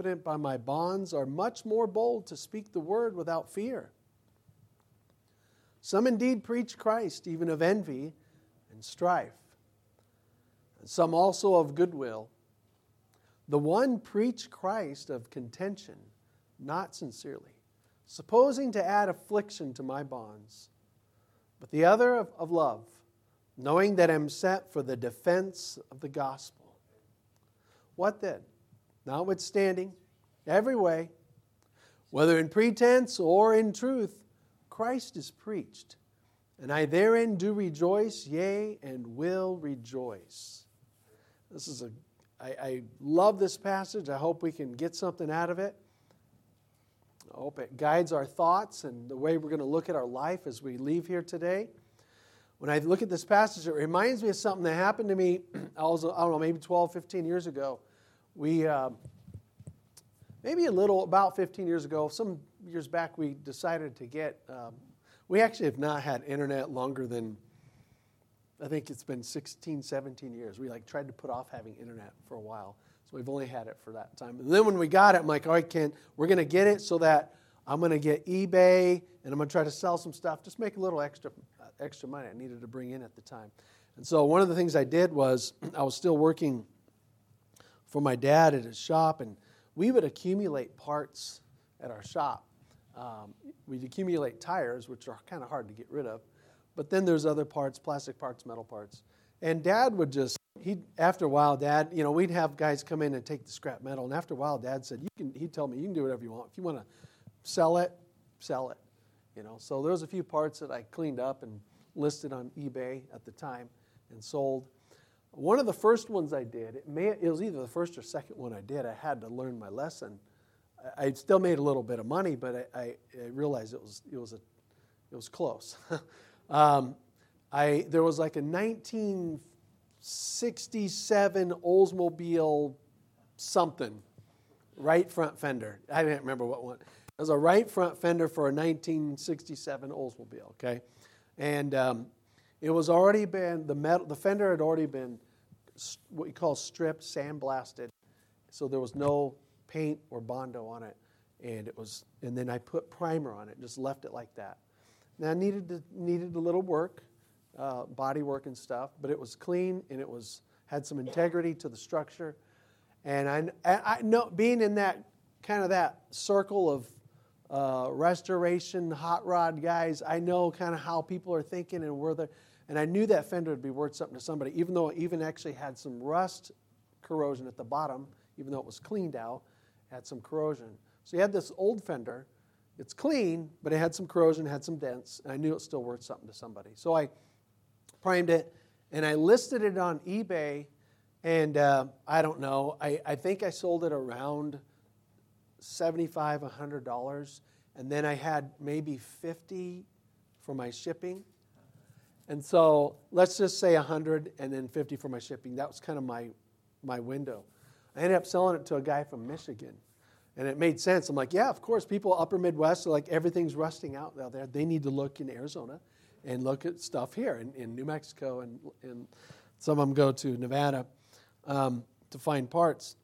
confident by my bonds are much more bold to speak the word without fear. Some indeed preach Christ, even of envy and strife, and some also of goodwill. The one preach Christ of contention, not sincerely, supposing to add affliction to my bonds, but the other of, of love, knowing that I'm set for the defense of the gospel. What then? Notwithstanding, every way, whether in pretense or in truth, Christ is preached, and I therein do rejoice, yea, and will rejoice. This is a I, I love this passage. I hope we can get something out of it. I hope it guides our thoughts and the way we're going to look at our life as we leave here today. When I look at this passage, it reminds me of something that happened to me, was, I don't know, maybe 12, 15 years ago. We, uh, maybe a little, about 15 years ago, some years back, we decided to get. Um, we actually have not had internet longer than I think it's been 16, 17 years. We like tried to put off having internet for a while, so we've only had it for that time. And then when we got it, I'm like, all right, Ken, we're going to get it so that I'm going to get eBay and I'm going to try to sell some stuff, just make a little extra uh, extra money I needed to bring in at the time. And so one of the things I did was I was still working for my dad at his shop, and we would accumulate parts at our shop. Um, we'd accumulate tires, which are kind of hard to get rid of. But then there's other parts, plastic parts, metal parts. And dad would just, he after a while, dad, you know, we'd have guys come in and take the scrap metal. And after a while, dad said, you can, he'd tell me, you can do whatever you want. If you want to sell it, sell it. You know, so there was a few parts that I cleaned up and listed on eBay at the time and sold. One of the first ones I did, it, may, it was either the first or second one I did, I had to learn my lesson I still made a little bit of money, but I, I, I realized it was, it was, a, it was close. um, I, there was like a 1967 Oldsmobile something, right front fender. I didn't remember what one. It was a right front fender for a 1967 Oldsmobile, okay? And um, it was already been, the, metal, the fender had already been what you call stripped, sandblasted. So there was no paint or Bondo on it. And it was, and then I put primer on it, just left it like that. Now, I needed, to, needed a little work, uh, body work and stuff, but it was clean and it was, had some integrity to the structure. And I, I know, being in that kind of that circle of uh, restoration, hot rod guys, I know kind of how people are thinking and where they're, and I knew that fender would be worth something to somebody, even though it even actually had some rust corrosion at the bottom, even though it was cleaned out had some corrosion. So you had this old fender. It's clean, but it had some corrosion, had some dents, and I knew it was still worth something to somebody. So I primed it and I listed it on eBay, and uh, I don't know, I, I think I sold it around $75, $100, and then I had maybe 50 for my shipping. And so let's just say 100 and then 50 for my shipping. That was kind of my, my window. I ended up selling it to a guy from Michigan. And it made sense. I'm like, yeah, of course, people upper Midwest are like, everything's rusting out out there. They need to look in Arizona and look at stuff here in, in New Mexico. And, and some of them go to Nevada um, to find parts.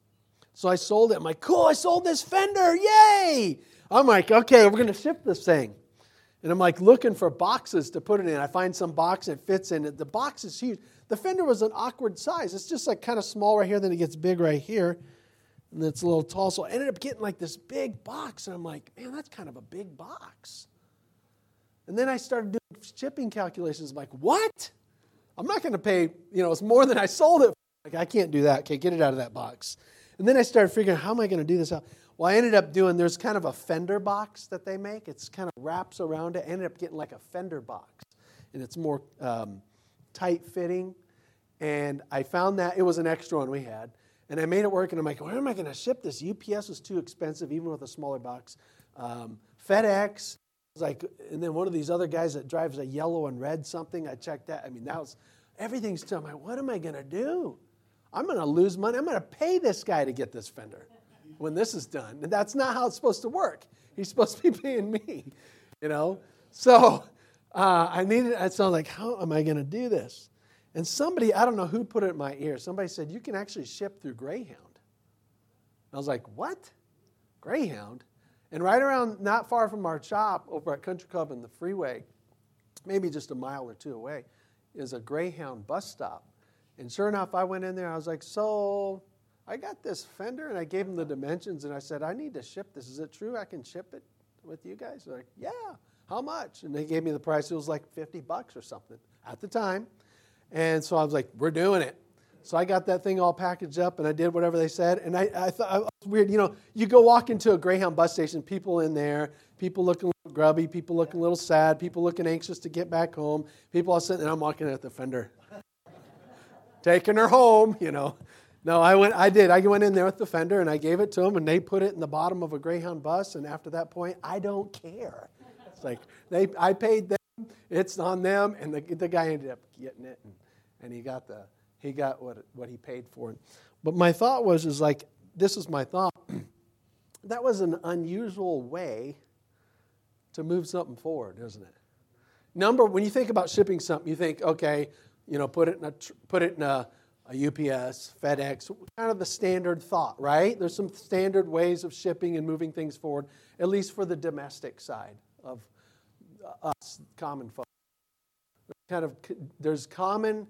So I sold it. I'm like, cool, I sold this fender. Yay! I'm like, okay, we're going to ship this thing. And I'm like looking for boxes to put it in. I find some box that fits in it. The box is huge. The fender was an awkward size. It's just like kind of small right here, then it gets big right here, and it's a little tall. So I ended up getting like this big box, and I'm like, man, that's kind of a big box. And then I started doing shipping calculations. I'm like, what? I'm not going to pay, you know, it's more than I sold it. Like, I can't do that. Okay, get it out of that box. And then I started figuring, how am I going to do this out? Well, I ended up doing, there's kind of a fender box that they make. It's kind of wraps around it. I ended up getting like a fender box. And it's more um, tight fitting. And I found that it was an extra one we had. And I made it work, and I'm like, where am I going to ship this? UPS was too expensive, even with a smaller box. Um, FedEx was like, and then one of these other guys that drives a yellow and red something, I checked that. I mean, that was, everything's still, I'm like, what am I going to do? I'm going to lose money. I'm going to pay this guy to get this fender when this is done. And that's not how it's supposed to work. He's supposed to be paying me, you know? So uh, I needed, I was like, how am I going to do this? And somebody, I don't know who put it in my ear, somebody said, you can actually ship through Greyhound. I was like, what? Greyhound? And right around, not far from our shop over at Country Club in the freeway, maybe just a mile or two away, is a Greyhound bus stop. And sure enough, I went in there. I was like, So I got this fender, and I gave them the dimensions, and I said, I need to ship this. Is it true I can ship it with you guys? They're like, Yeah. How much? And they gave me the price. It was like 50 bucks or something at the time. And so I was like, We're doing it. So I got that thing all packaged up and I did whatever they said. And I, I thought it was weird. You know, you go walk into a Greyhound bus station, people in there, people looking a little grubby, people looking a little sad, people looking anxious to get back home, people all sitting, and I'm walking at the fender, taking her home, you know. No, I went. I did. I went in there with the fender and I gave it to them, and they put it in the bottom of a Greyhound bus. And after that point, I don't care. It's like they. I paid them. It's on them. And the the guy ended up getting it, and, and he got the he got what, what he paid for it. But my thought was, is like, this is my thought. that was an unusual way to move something forward, isn't it? Number, when you think about shipping something, you think, okay, you know, put it in a, put it in a, a UPS, FedEx, kind of the standard thought, right? There's some standard ways of shipping and moving things forward, at least for the domestic side of uh, us, common folks. Kind of, there's common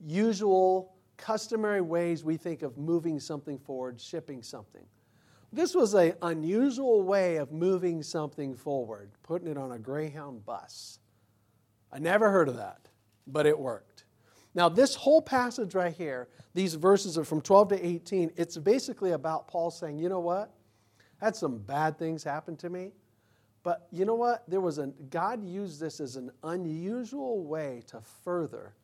usual, customary ways we think of moving something forward, shipping something. This was an unusual way of moving something forward, putting it on a Greyhound bus. I never heard of that, but it worked. Now, this whole passage right here, these verses are from 12 to 18, it's basically about Paul saying, you know what? I had some bad things happen to me, but you know what? There was a God used this as an unusual way to further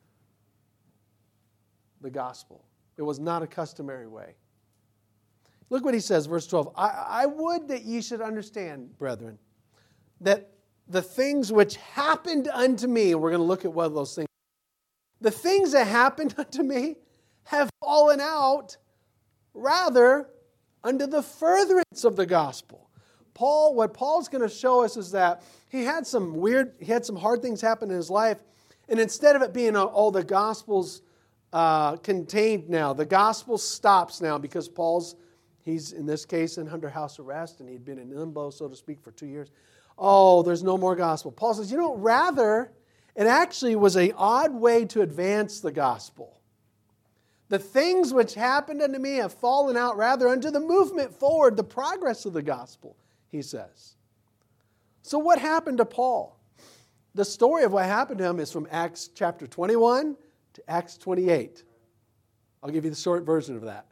the gospel. It was not a customary way. Look what he says, verse 12. I, I would that ye should understand, brethren, that the things which happened unto me, we're going to look at one of those things. The things that happened unto me have fallen out rather under the furtherance of the gospel. Paul, what Paul's going to show us is that he had some weird, he had some hard things happen in his life, and instead of it being all the gospel's uh, contained now. The gospel stops now because Paul's, he's in this case in under house arrest and he'd been in limbo, so to speak, for two years. Oh, there's no more gospel. Paul says, you know, rather, it actually was an odd way to advance the gospel. The things which happened unto me have fallen out rather unto the movement forward, the progress of the gospel, he says. So, what happened to Paul? The story of what happened to him is from Acts chapter 21 to Acts 28. I'll give you the short version of that.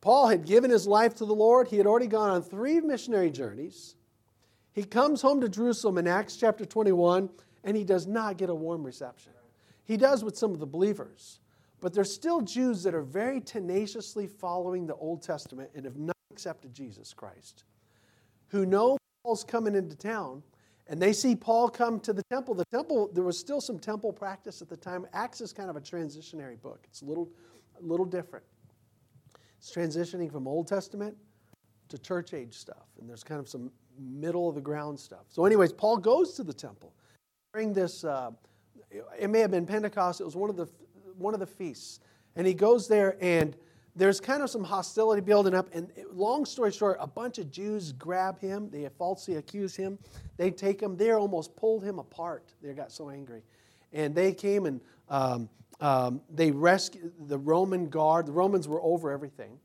Paul had given his life to the Lord. He had already gone on three missionary journeys. He comes home to Jerusalem in Acts chapter 21, and he does not get a warm reception. He does with some of the believers, but there's still Jews that are very tenaciously following the Old Testament and have not accepted Jesus Christ, who know Paul's coming into town, and they see Paul come to the temple. The temple, there was still some temple practice at the time. Acts is kind of a transitionary book. It's a little, a little different. It's transitioning from Old Testament to church age stuff. And there's kind of some middle of the ground stuff. So, anyways, Paul goes to the temple during this. Uh, it may have been Pentecost. It was one of the one of the feasts, and he goes there and there's kind of some hostility building up. And long story short, a bunch of Jews grab him. They falsely accuse him. They take him. They almost pulled him apart. They got so angry. And they came and um, um, they rescued the Roman guard. The Romans were over everything,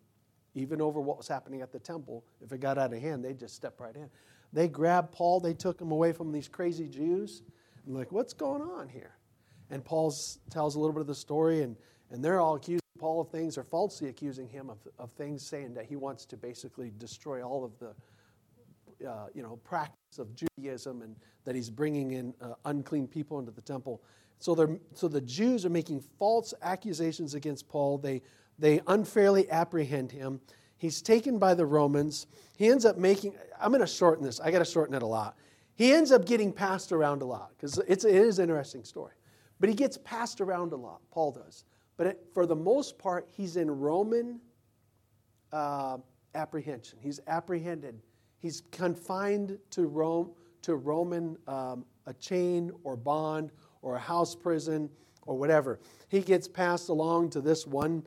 even over what was happening at the temple. If it got out of hand, they just step right in. They grabbed Paul. They took him away from these crazy Jews. Like, what's going on here? And Paul tells a little bit of the story, and, and they're all accusing Paul of things or falsely accusing him of, of things, saying that he wants to basically destroy all of the uh, you know, practice of Judaism and that he's bringing in uh, unclean people into the temple. So, they so the Jews are making false accusations against Paul. They, they unfairly apprehend him. He's taken by the Romans. He ends up making, I'm going to shorten this. I got to shorten it a lot. He ends up getting passed around a lot because it's, it is an interesting story. But he gets passed around a lot, Paul does. But it, for the most part, he's in Roman uh, apprehension. He's apprehended. He's confined to Rome, to Roman um, a chain or bond or a house prison or whatever. He gets passed along to this one.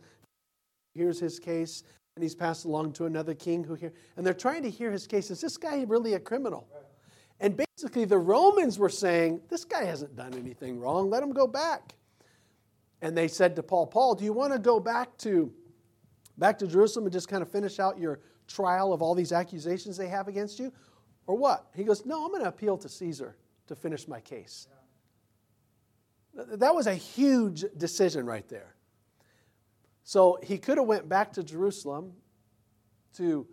Here's his case. and he's passed along to another king who here, and they're trying to hear his case. Is this guy really a criminal? And basically, the Romans were saying, This guy hasn't done anything wrong. Let him go back. And they said to Paul, Paul, do you want to go back to, back to Jerusalem and just kind of finish out your trial of all these accusations they have against you? Or what? He goes, No, I'm going to appeal to Caesar to finish my case. That was a huge decision right there. So he could have went back to Jerusalem to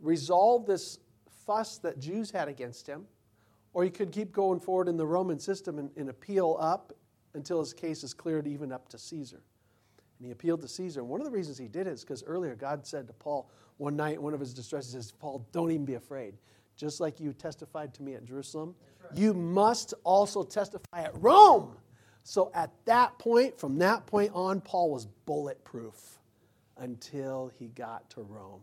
resolve this fuss that Jews had against him, or he could keep going forward in the Roman system and, and appeal up until his case is cleared even up to Caesar. And he appealed to Caesar. And one of the reasons he did it is because earlier God said to Paul one night, one of his distresses, he says, Paul, don't even be afraid. Just like you testified to me at Jerusalem, right. you must also testify at Rome. So at that point, from that point on, Paul was bulletproof until he got to Rome.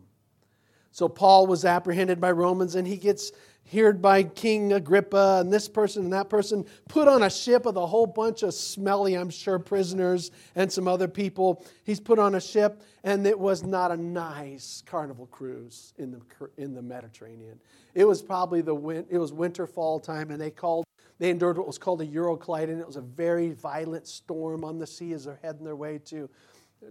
So Paul was apprehended by Romans and he gets heard by King Agrippa and this person and that person, put on a ship with a whole bunch of smelly, I'm sure, prisoners and some other people. He's put on a ship, and it was not a nice carnival cruise in the, in the Mediterranean. It was probably the win- it was winter fall time, and they called they endured what was called a Euroclide, and It was a very violent storm on the sea as they're heading their way to,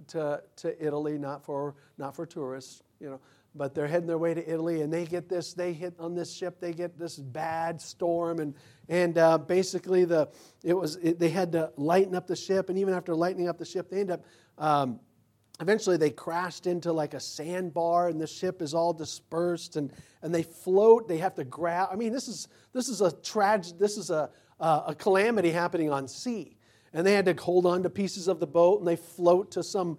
to, to Italy, not for, not for tourists, you know but they're heading their way to Italy, and they get this. They hit on this ship. They get this bad storm, and and uh, basically the it was it, they had to lighten up the ship, and even after lightening up the ship, they end up. Um, eventually, they crashed into like a sandbar, and the ship is all dispersed, and and they float. They have to grab. I mean, this is this is a tragedy. This is a a calamity happening on sea, and they had to hold on to pieces of the boat, and they float to some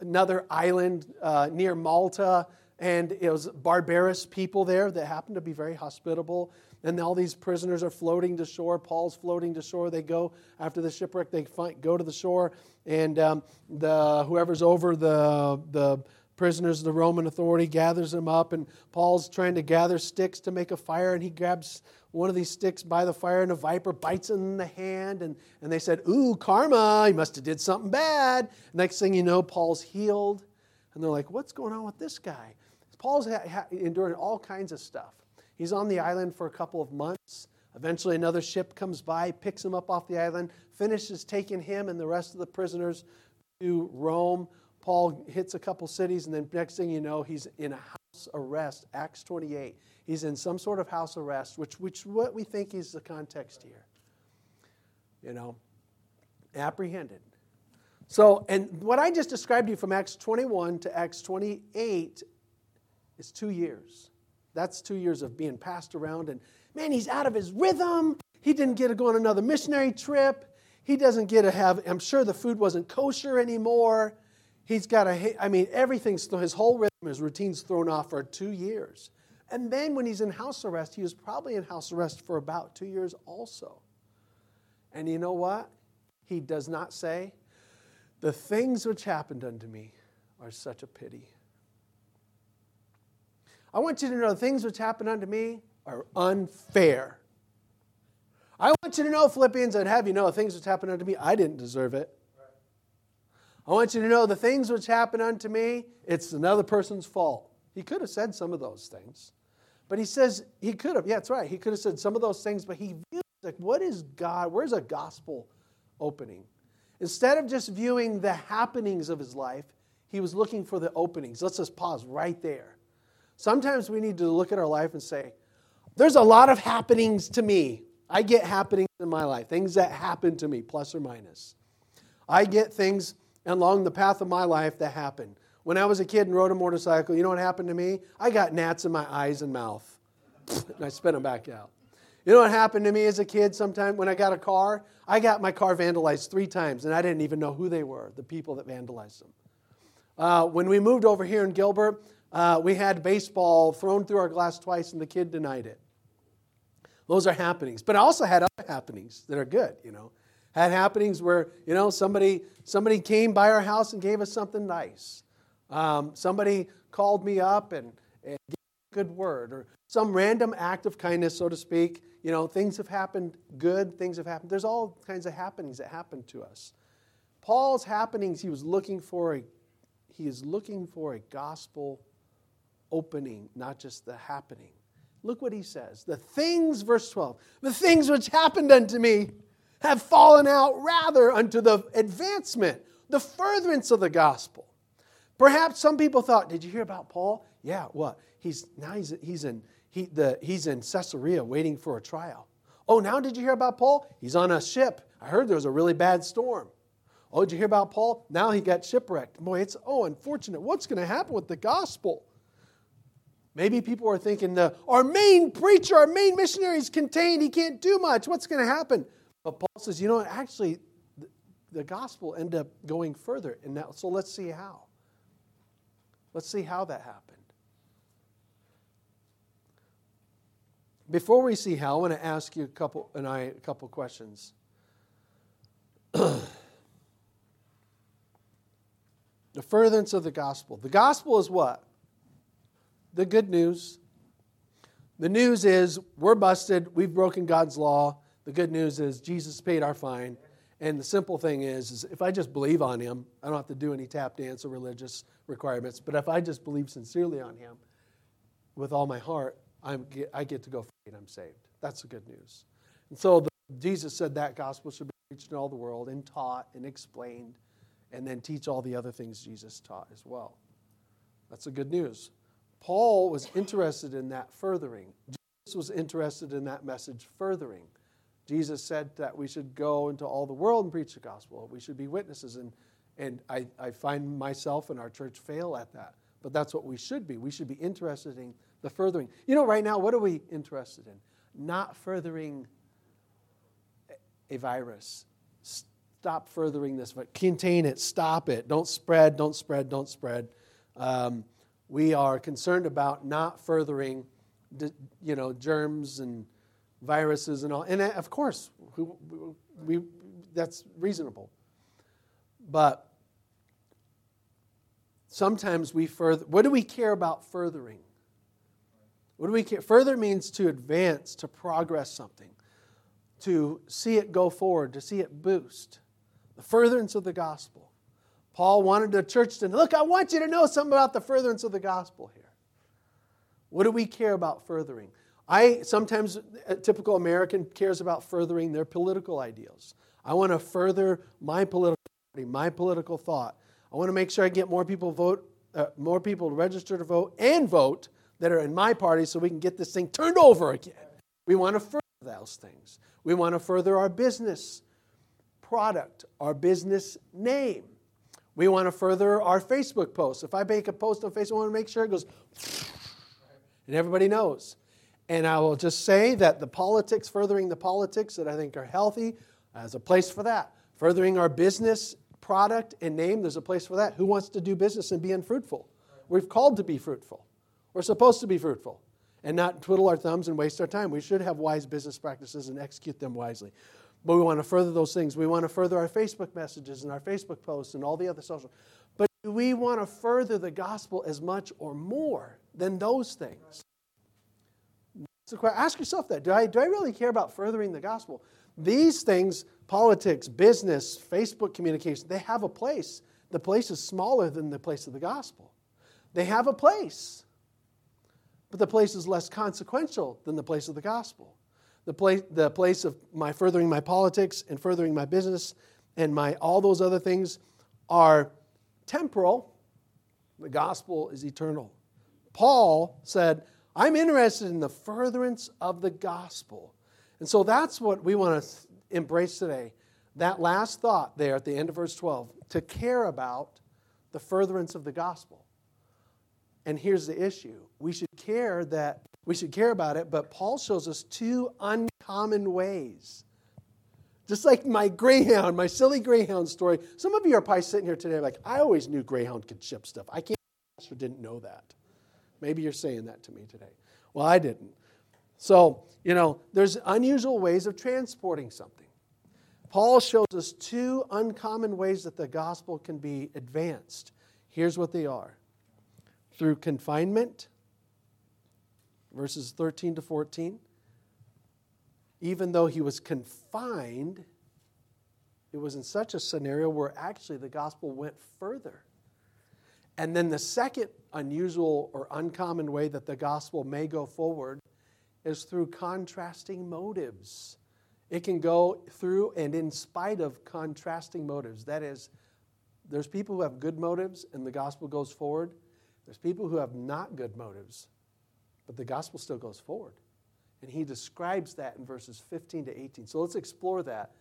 another island uh, near Malta, and it was barbarous people there that happened to be very hospitable. And all these prisoners are floating to shore. Paul's floating to shore. They go after the shipwreck. They find, go to the shore, and um, the whoever's over the the prisoners, the Roman authority gathers them up, and Paul's trying to gather sticks to make a fire, and he grabs one of these sticks by the fire, and a viper bites him in the hand, and, and they said, Ooh, karma, he must have did something bad. Next thing you know, Paul's healed, and they're like, What's going on with this guy? Paul's ha- ha- enduring all kinds of stuff. He's on the island for a couple of months. Eventually, another ship comes by, picks him up off the island, finishes taking him and the rest of the prisoners to Rome. Paul hits a couple cities, and then next thing you know, he's in a house arrest. Acts 28. He's in some sort of house arrest, which, which what we think is the context here. You know, apprehended. So, and what I just described to you from Acts 21 to Acts 28 is two years. That's two years of being passed around, and man, he's out of his rhythm. He didn't get to go on another missionary trip. He doesn't get to have, I'm sure the food wasn't kosher anymore. He's got a, I mean, everything's, his whole rhythm, his routine's thrown off for two years. And then when he's in house arrest, he was probably in house arrest for about two years also. And you know what? He does not say, The things which happened unto me are such a pity. I want you to know the things which happened unto me are unfair. I want you to know, Philippians, I'd have you know the things which happened unto me, I didn't deserve it. I want you to know the things which happen unto me, it's another person's fault. He could have said some of those things. But he says, he could have, yeah, that's right. He could have said some of those things, but he views, like, what is God? Where's a gospel opening? Instead of just viewing the happenings of his life, he was looking for the openings. Let's just pause right there. Sometimes we need to look at our life and say, there's a lot of happenings to me. I get happenings in my life, things that happen to me, plus or minus. I get things along the path of my life that happened. When I was a kid and rode a motorcycle, you know what happened to me? I got gnats in my eyes and mouth. and I spit them back out. You know what happened to me as a kid sometime when I got a car? I got my car vandalized three times, and I didn't even know who they were, the people that vandalized them. Uh, when we moved over here in Gilbert, uh, we had baseball thrown through our glass twice, and the kid denied it. Those are happenings. But I also had other happenings that are good, you know had happenings where you know somebody somebody came by our house and gave us something nice um, somebody called me up and, and gave a good word or some random act of kindness so to speak you know things have happened good things have happened there's all kinds of happenings that happen to us paul's happenings he was looking for a he is looking for a gospel opening, not just the happening. Look what he says. The things, verse 12, the things which happened unto me have fallen out rather unto the advancement, the furtherance of the gospel. Perhaps some people thought, did you hear about Paul? Yeah, what? He's now he's, he's in he, the, he's in Caesarea waiting for a trial. Oh, now did you hear about Paul? He's on a ship. I heard there was a really bad storm. Oh, did you hear about Paul? Now he got shipwrecked. Boy, it's oh unfortunate. What's going to happen with the gospel? Maybe people are thinking the our main preacher, our main missionary is contained. He can't do much. What's going to happen? But Paul says, you know, actually, the, the gospel ended up going further. And now, so let's see how. Let's see how that happened. Before we see how, I want to ask you a couple and I a couple questions. the furtherance of the gospel. The gospel is what? The good news. The news is we're busted, we've broken God's law. The good news is Jesus paid our fine. And the simple thing is, is if I just believe on him, I don't have to do any tap dance or religious requirements. But if I just believe sincerely on him with all my heart, I'm, I get to go free and I'm saved. That's the good news. And so the, Jesus said that gospel should be preached in all the world and taught and explained, and then teach all the other things Jesus taught as well. That's the good news. Paul was interested in that furthering. Jesus was interested in that message furthering. Jesus said that we should go into all the world and preach the gospel. We should be witnesses. And, and I, I find myself and our church fail at that. But that's what we should be. We should be interested in the furthering. You know, right now, what are we interested in? Not furthering a virus. Stop furthering this. But contain it. Stop it. Don't spread. Don't spread. Don't spread. Um, we are concerned about not furthering, you know, germs and viruses and all. And uh, of course, we, we, that's reasonable. But sometimes we further. What do we care about furthering? What do we care? Further means to advance, to progress something, to see it go forward, to see it boost. The furtherance of the gospel. Paul wanted the church to look, I want you to know something about the furtherance of the gospel here. What do we care about furthering? I sometimes, a typical American cares about furthering their political ideals. I want to further my political party, my political thought. I want to make sure I get more people vote, uh, more people register to vote and vote that are in my party so we can get this thing turned over again. We want to further those things. We want to further our business product, our business name. We want to further our Facebook posts. If I make a post on Facebook, I want to make sure it goes and everybody knows. And I will just say that the politics, furthering the politics that I think are healthy, there's a place for that. Furthering our business product and name, there's a place for that. Who wants to do business and be unfruitful? We've called to be fruitful. We're supposed to be fruitful and not twiddle our thumbs and waste our time. We should have wise business practices and execute them wisely. But we want to further those things. We want to further our Facebook messages and our Facebook posts and all the other social. But do we want to further the gospel as much or more than those things? So ask yourself that. Do I, do I really care about furthering the gospel? These things, politics, business, Facebook communication, they have a place. The place is smaller than the place of the gospel. They have a place. But the place is less consequential than the place of the gospel. The place, the place of my furthering my politics and furthering my business and my all those other things are temporal. The gospel is eternal. Paul said, I'm interested in the furtherance of the gospel. And so that's what we want to embrace today. That last thought there at the end of verse 12 to care about the furtherance of the gospel. And here's the issue. We should care that we should care about it, but Paul shows us two uncommon ways. Just like my greyhound, my silly greyhound story. Some of you are probably sitting here today like, I always knew greyhound could ship stuff. I can't or didn't know that. Maybe you're saying that to me today. Well, I didn't. So, you know, there's unusual ways of transporting something. Paul shows us two uncommon ways that the gospel can be advanced. Here's what they are through confinement, verses 13 to 14. Even though he was confined, it was in such a scenario where actually the gospel went further. And then the second unusual or uncommon way that the gospel may go forward is through contrasting motives. It can go through and in spite of contrasting motives. That is, there's people who have good motives and the gospel goes forward. There's people who have not good motives, but the gospel still goes forward. And he describes that in verses 15 to 18. So let's explore that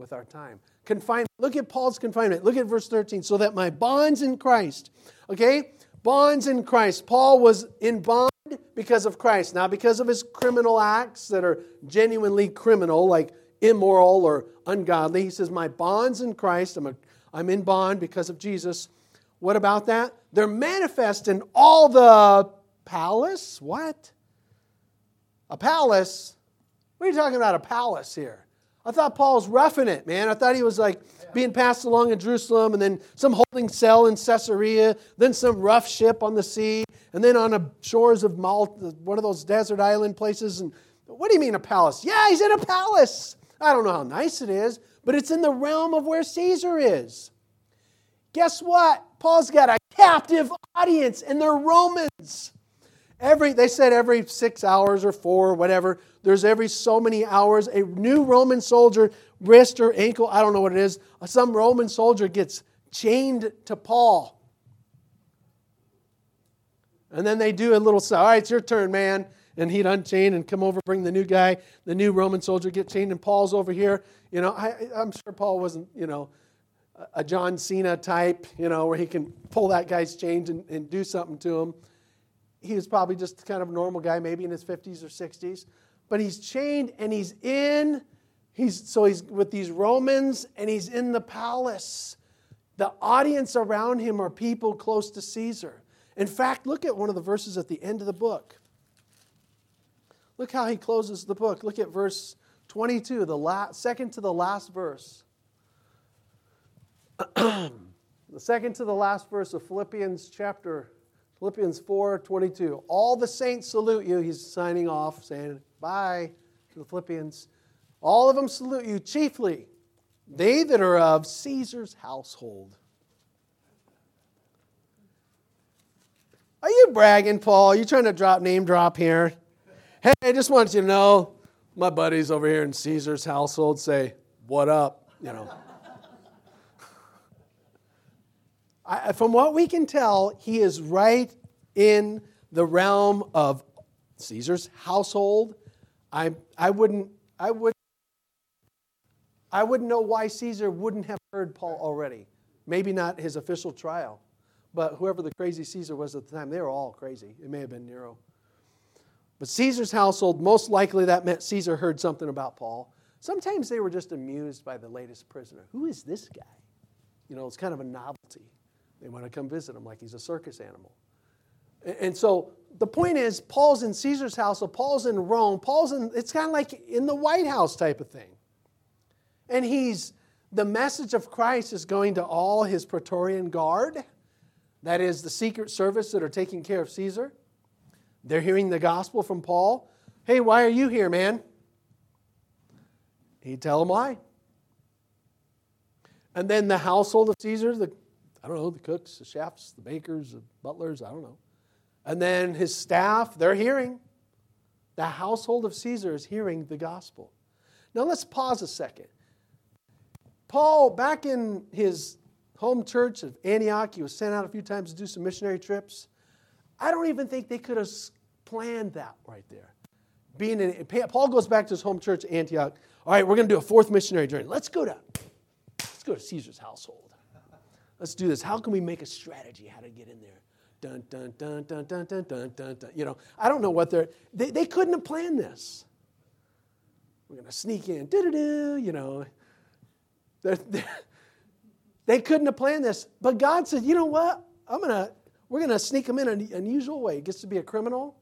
with our time. Confinement. Look at Paul's confinement. Look at verse 13. So that my bonds in Christ, okay? Bonds in Christ. Paul was in bond because of Christ, not because of his criminal acts that are genuinely criminal, like immoral or ungodly. He says, My bonds in Christ, I'm, a, I'm in bond because of Jesus. What about that? They're manifest in all the palace. What? A palace? What are you talking about, a palace here? I thought Paul was roughing it, man. I thought he was like being passed along in Jerusalem, and then some holding cell in Caesarea, then some rough ship on the sea, and then on the shores of Malta, one of those desert island places. And what do you mean a palace? Yeah, he's in a palace. I don't know how nice it is, but it's in the realm of where Caesar is. Guess what? Paul's got a captive audience, and they're Romans. Every, they said every six hours or four or whatever, there's every so many hours, a new Roman soldier, wrist or ankle, I don't know what it is, some Roman soldier gets chained to Paul. And then they do a little, all right, it's your turn, man. And he'd unchain and come over, bring the new guy, the new Roman soldier, get chained, and Paul's over here. You know, I, I'm sure Paul wasn't, you know, a John Cena type, you know, where he can pull that guy's chains and, and do something to him he was probably just kind of a normal guy, maybe in his 50s or 60s. But he's chained and he's in, he's, so he's with these Romans and he's in the palace. The audience around him are people close to Caesar. In fact, look at one of the verses at the end of the book. Look how he closes the book. Look at verse 22, the last, second to the last verse. the second to the last verse of Philippians chapter Philippians 4 22. All the saints salute you. He's signing off, saying bye to the Philippians. All of them salute you, chiefly they that are of Caesar's household. Are you bragging, Paul? Are you trying to drop name drop here? Hey, I just want you to know my buddies over here in Caesar's household say, What up? You know. I, from what we can tell, he is right in the realm of Caesar's household. I, I wouldn't, I would, I wouldn't know why Caesar wouldn't have heard Paul already. Maybe not his official trial, but whoever the crazy Caesar was at the time, they were all crazy. It may have been Nero. But Caesar's household, most likely that meant Caesar heard something about Paul. Sometimes they were just amused by the latest prisoner. Who is this guy? You know, it's kind of a novelty. They want to come visit him like he's a circus animal. And so the point is, Paul's in Caesar's house, so Paul's in Rome. Paul's in, it's kind of like in the White House type of thing. And he's, the message of Christ is going to all his Praetorian Guard, that is, the secret service that are taking care of Caesar. They're hearing the gospel from Paul. Hey, why are you here, man? He'd tell them why. And then the household of Caesar, the I don't know, the cooks, the chefs, the bakers, the butlers, I don't know. And then his staff, they're hearing. The household of Caesar is hearing the gospel. Now let's pause a second. Paul, back in his home church of Antioch, he was sent out a few times to do some missionary trips. I don't even think they could have planned that right there. Being in, Paul goes back to his home church, Antioch. All right, we're going to do a fourth missionary journey. Let's go to, let's go to Caesar's household. Let's do this. How can we make a strategy how to get in there? Dun, dun, dun, dun, dun, dun, dun, dun, dun. You know, I don't know what they're, they, they couldn't have planned this. We're going to sneak in, do do do, you know. They're, they're, they couldn't have planned this. But God said, you know what? I'm going to, we're going to sneak him in an unusual way. He gets to be a criminal.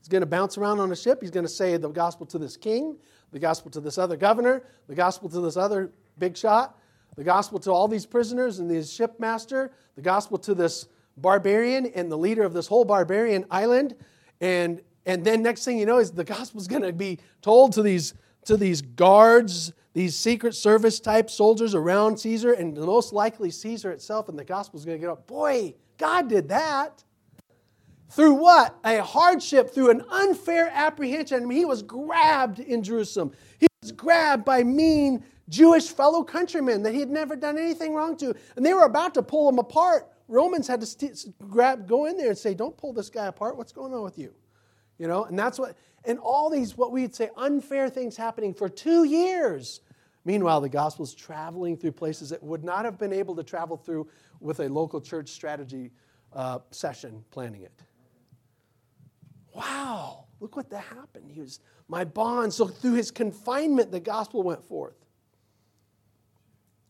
He's going to bounce around on a ship. He's going to say the gospel to this king, the gospel to this other governor, the gospel to this other big shot the gospel to all these prisoners and this shipmaster, the gospel to this barbarian and the leader of this whole barbarian island. And, and then next thing you know is the gospel is going to be told to these, to these guards these Secret Service type soldiers around Caesar, and most likely Caesar itself, and the gospel is going to get up. Boy, God did that. Through what? A hardship, through an unfair apprehension. I mean, he was grabbed in Jerusalem. He was grabbed by mean Jewish fellow countrymen that he had never done anything wrong to. And they were about to pull him apart. Romans had to st- grab, go in there and say, Don't pull this guy apart. What's going on with you? You know, and that's what, and all these, what we'd say, unfair things happening for two years. Meanwhile, the gospel's traveling through places it would not have been able to travel through with a local church strategy uh, session planning it. Wow, look what that happened. He was my bond. So through his confinement, the gospel went forth.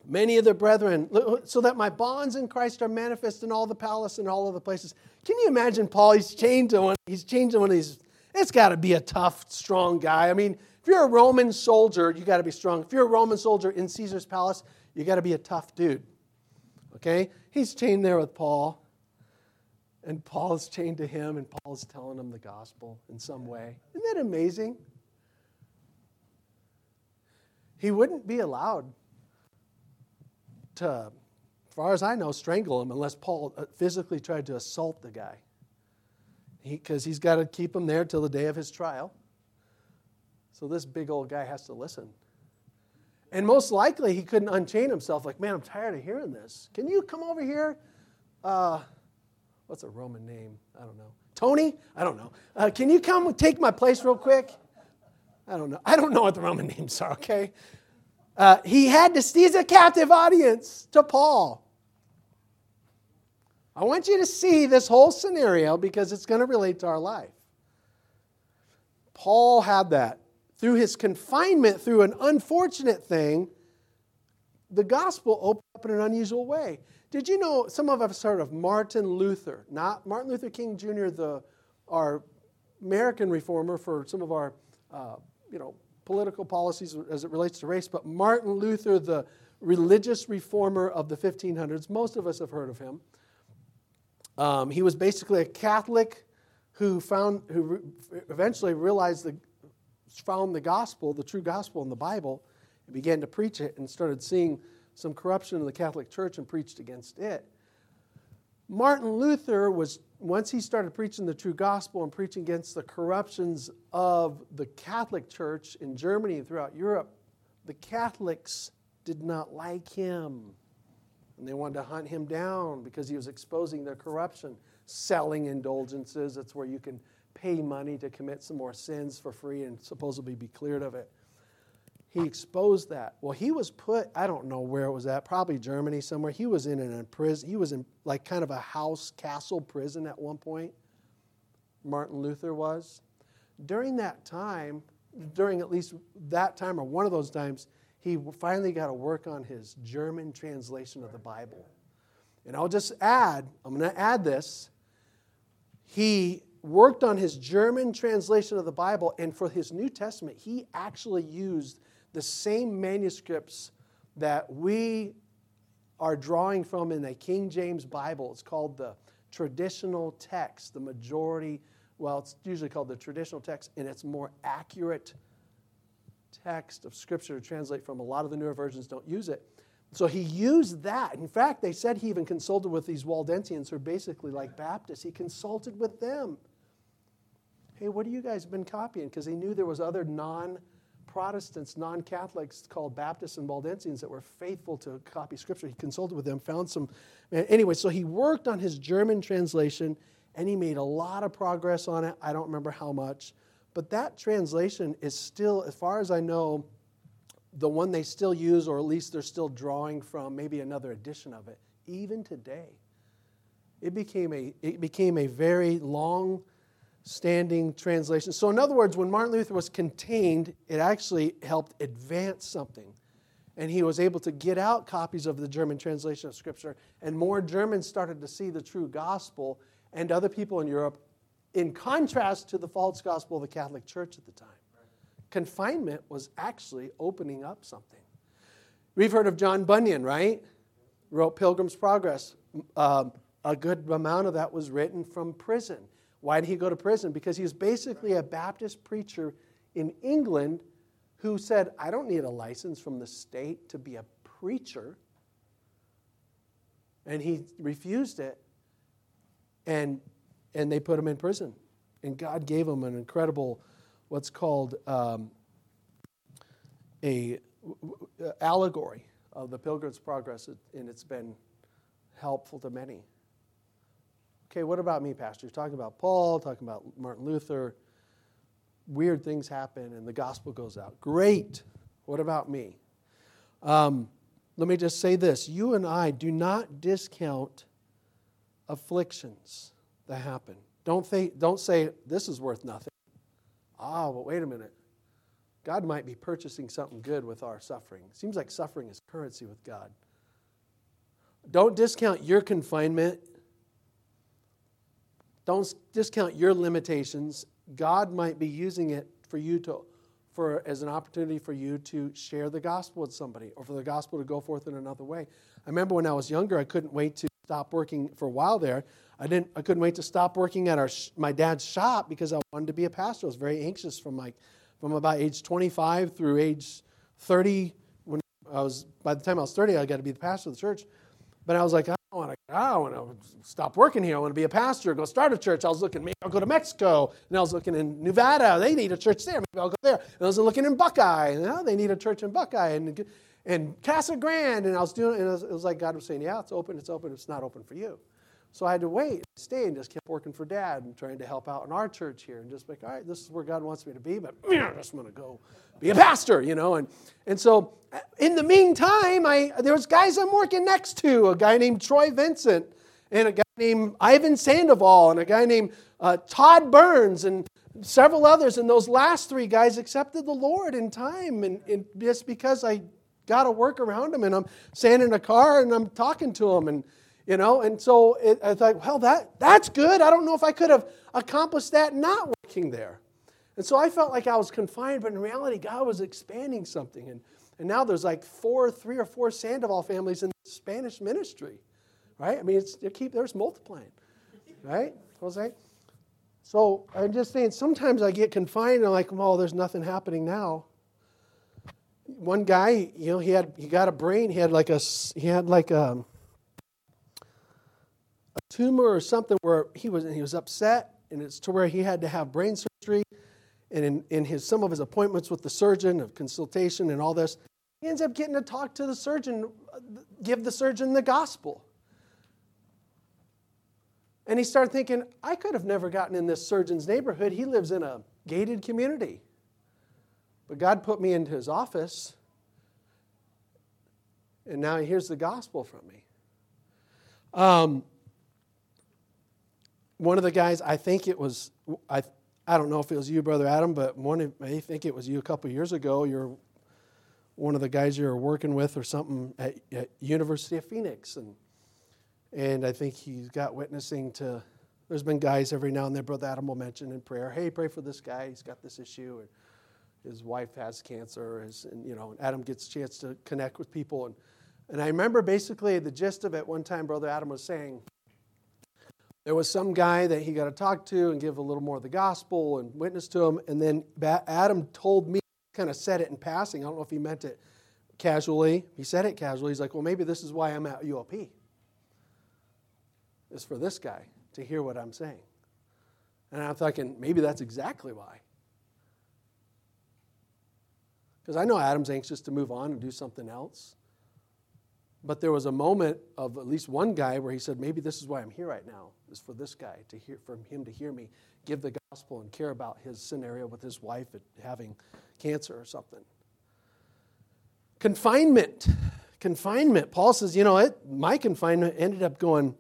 Many of the brethren, so that my bonds in Christ are manifest in all the palace and all of the places. Can you imagine Paul? He's chained to one. He's chained to one of these. It's got to be a tough, strong guy. I mean, if you're a Roman soldier, you got to be strong. If you're a Roman soldier in Caesar's palace, you got to be a tough dude. Okay, he's chained there with Paul, and Paul's chained to him, and Paul's telling him the gospel in some way. Isn't that amazing? He wouldn't be allowed to, as far as I know, strangle him unless Paul uh, physically tried to assault the guy. Because he, has got to keep him there till the day of his trial. So this big old guy has to listen. And most likely he couldn't unchain himself, like, man, I'm tired of hearing this. Can you come over here? Uh, what's a Roman name? I don't know. Tony? I don't know. Uh, can you come take my place real quick? I don't know. I don't know what the Roman names are, okay? Uh, he had to, he's a captive audience to Paul. I want you to see this whole scenario because it's going to relate to our life. Paul had that. Through his confinement, through an unfortunate thing, the gospel opened up in an unusual way. Did you know some of us heard of Martin Luther? Not Martin Luther King Jr., the, our American reformer for some of our uh, you know, political policies as it relates to race, but Martin Luther, the religious reformer of the 1500s, most of us have heard of him. Um, he was basically a Catholic who found, who re- eventually realized the, found the gospel, the true gospel in the Bible, and began to preach it and started seeing some corruption in the Catholic Church and preached against it. Martin Luther was, once he started preaching the true gospel and preaching against the corruptions of the Catholic Church in Germany and throughout Europe, the Catholics did not like him. And they wanted to hunt him down because he was exposing their corruption, selling indulgences. That's where you can pay money to commit some more sins for free and supposedly be cleared of it. He exposed that. Well, he was put, I don't know where it was at, probably Germany somewhere. He was in a prison. He was in like kind of a house castle prison at one point. Martin Luther was. During that time, during at least that time or one of those times, he finally got to work on his German translation of the Bible. And I'll just add, I'm going to add this. He worked on his German translation of the Bible, and for his New Testament, he actually used the same manuscripts that we are drawing from in the King James Bible. It's called the traditional text, the majority, well, it's usually called the traditional text, and it's more accurate text of Scripture to translate from. A lot of the newer versions don't use it. So he used that. In fact, they said he even consulted with these Waldensians who are basically like Baptists. He consulted with them. Hey, what have you guys been copying? Because he knew there was other non- Protestants, non Catholics called Baptists and Waldensians that were faithful to copy Scripture. He consulted with them, found some. Anyway, so he worked on his German translation and he made a lot of progress on it. I don't remember how much. But that translation is still, as far as I know, the one they still use, or at least they're still drawing from maybe another edition of it, even today. It became a, it became a very long standing translation. So, in other words, when Martin Luther was contained, it actually helped advance something. And he was able to get out copies of the German translation of Scripture, and more Germans started to see the true gospel, and other people in Europe, in contrast to the false gospel of the Catholic Church at the time. Confinement was actually opening up something. We've heard of John Bunyan, right? Wrote Pilgrim's Progress. Um, a good amount of that was written from prison. Why did he go to prison? Because he was basically a Baptist preacher in England who said, I don't need a license from the state to be a preacher. And he refused it, and, and they put him in prison. And God gave him an incredible, what's called um, a allegory of the Pilgrim's Progress, and it's been helpful to many. Okay, what about me, Pastor? You're talking about Paul, talking about Martin Luther. Weird things happen, and the gospel goes out. Great. What about me? Um, let me just say this you and I do not discount afflictions that happen. Don't, think, don't say, this is worth nothing. Ah, but wait a minute. God might be purchasing something good with our suffering. Seems like suffering is currency with God. Don't discount your confinement. Don't discount your limitations. God might be using it for you to for as an opportunity for you to share the gospel with somebody or for the gospel to go forth in another way. I remember when I was younger, I couldn't wait to stop working for a while there. I didn't I couldn't wait to stop working at our my dad's shop because I wanted to be a pastor. I was very anxious from like from about age 25 through age 30 when I was by the time I was 30 I got to be the pastor of the church. But I was like, I don't want to, I want to stop working here. I want to be a pastor, go start a church. I was looking, maybe I'll go to Mexico. And I was looking in Nevada. They need a church there. Maybe I'll go there. And I was looking in Buckeye. You oh, know, they need a church in Buckeye. And, and Casa Grande. And I was doing, and it was, it was like God was saying, yeah, it's open, it's open, it's not open for you. So I had to wait, stay, and just kept working for Dad and trying to help out in our church here, and just like, all right, this is where God wants me to be, but I just want to go be a pastor, you know. And and so in the meantime, I there was guys I'm working next to, a guy named Troy Vincent, and a guy named Ivan Sandoval, and a guy named uh, Todd Burns, and several others. And those last three guys accepted the Lord in time, and, and just because I got to work around them, and I'm standing in a car and I'm talking to them, and you know? And so it, i thought well that, that's good. I don't know if i could have accomplished that not working there. And so i felt like i was confined but in reality god was expanding something. And, and now there's like four three or four sandoval families in the spanish ministry right? I mean it's they keep there's multiplying right? Jose? So i'm just saying sometimes i get confined and i'm like well there's nothing happening now. One guy you know he had he got a brain. He had like a he had like a a tumor or something where he was, he was upset, and it's to where he had to have brain surgery. And in, in his, some of his appointments with the surgeon of consultation and all this, he ends up getting to talk to the surgeon, give the surgeon the gospel. And he started thinking, I could have never gotten in this surgeon's neighborhood. He lives in a gated community. But God put me into his office, and now he hears the gospel from me. Um, one of the guys, I think it was, I, I don't know if it was you, Brother Adam, but one, I think it was you a couple years ago. You're one of the guys you were working with or something at, at University of Phoenix. And, and I think he's got witnessing to, there's been guys every now and then, Brother Adam will mention in prayer, hey, pray for this guy. He's got this issue. And his wife has cancer. His, and, you know, Adam gets a chance to connect with people. And, and I remember basically the gist of it one time, Brother Adam was saying, there was some guy that he got to talk to and give a little more of the gospel and witness to him. And then Adam told me, kind of said it in passing. I don't know if he meant it casually. He said it casually. He's like, well, maybe this is why I'm at UOP. It's for this guy to hear what I'm saying. And I'm thinking, maybe that's exactly why. Because I know Adam's anxious to move on and do something else. But there was a moment of at least one guy where he said, maybe this is why I'm here right now, is for this guy to hear, from him to hear me give the gospel and care about his scenario with his wife having cancer or something. Confinement. Confinement. Paul says, you know, it, my confinement ended up going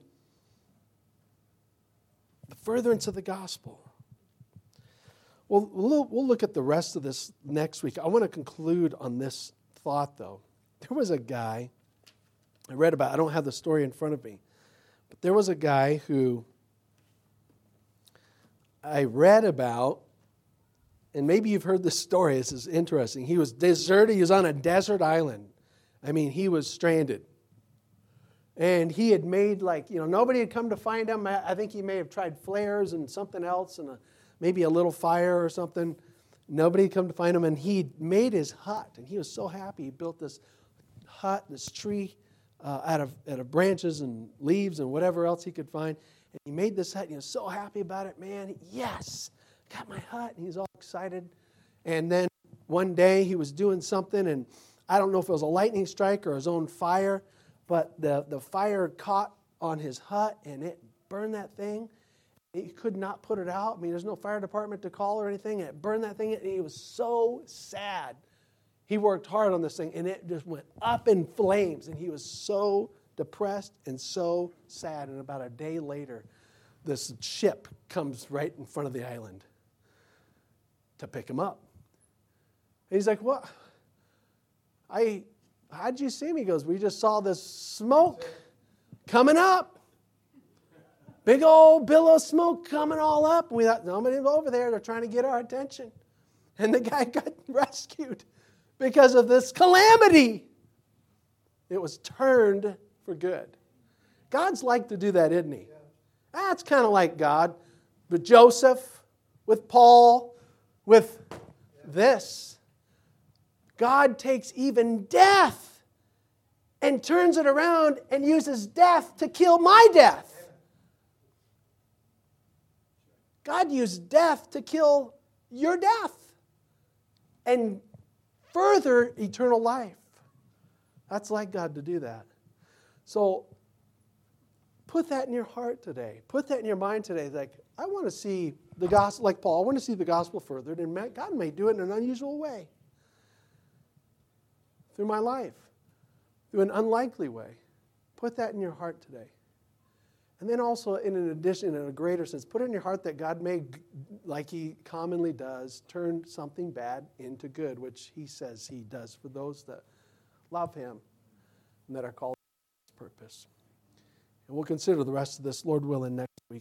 the furtherance of the gospel. Well, we'll look at the rest of this next week. I want to conclude on this thought, though. There was a guy I read about, I don't have the story in front of me, but there was a guy who I read about, and maybe you've heard this story. This is interesting. He was deserted, he was on a desert island. I mean, he was stranded. And he had made, like, you know, nobody had come to find him. I think he may have tried flares and something else and a, maybe a little fire or something. Nobody had come to find him, and he made his hut, and he was so happy. He built this hut, this tree uh, out, of, out of branches and leaves and whatever else he could find. And he made this hut, and he was so happy about it. Man, yes, got my hut. And he's all excited. And then one day he was doing something, and I don't know if it was a lightning strike or his own fire, but the, the fire caught on his hut and it burned that thing. He could not put it out. I mean, there's no fire department to call or anything. And it burned that thing, and he was so sad. He worked hard on this thing, and it just went up in flames. And he was so depressed and so sad. And about a day later, this ship comes right in front of the island to pick him up. And he's like, What? I, how'd you see me? He goes, We just saw this smoke coming up. Big old billow smoke coming all up. We thought, nobody's over there. They're trying to get our attention. And the guy got rescued because of this calamity. It was turned for good. God's like to do that, isn't he? That's kind of like God with Joseph, with Paul, with this. God takes even death and turns it around and uses death to kill my death. God used death to kill your death and further eternal life. That's like God to do that. So put that in your heart today. Put that in your mind today. Like, I want to see the gospel, like Paul, I want to see the gospel furthered, and God may do it in an unusual way through my life, through an unlikely way. Put that in your heart today. And then also, in an addition, in a greater sense, put in your heart that God may, like He commonly does, turn something bad into good, which He says He does for those that love Him and that are called to His purpose. And we'll consider the rest of this, Lord willing, next.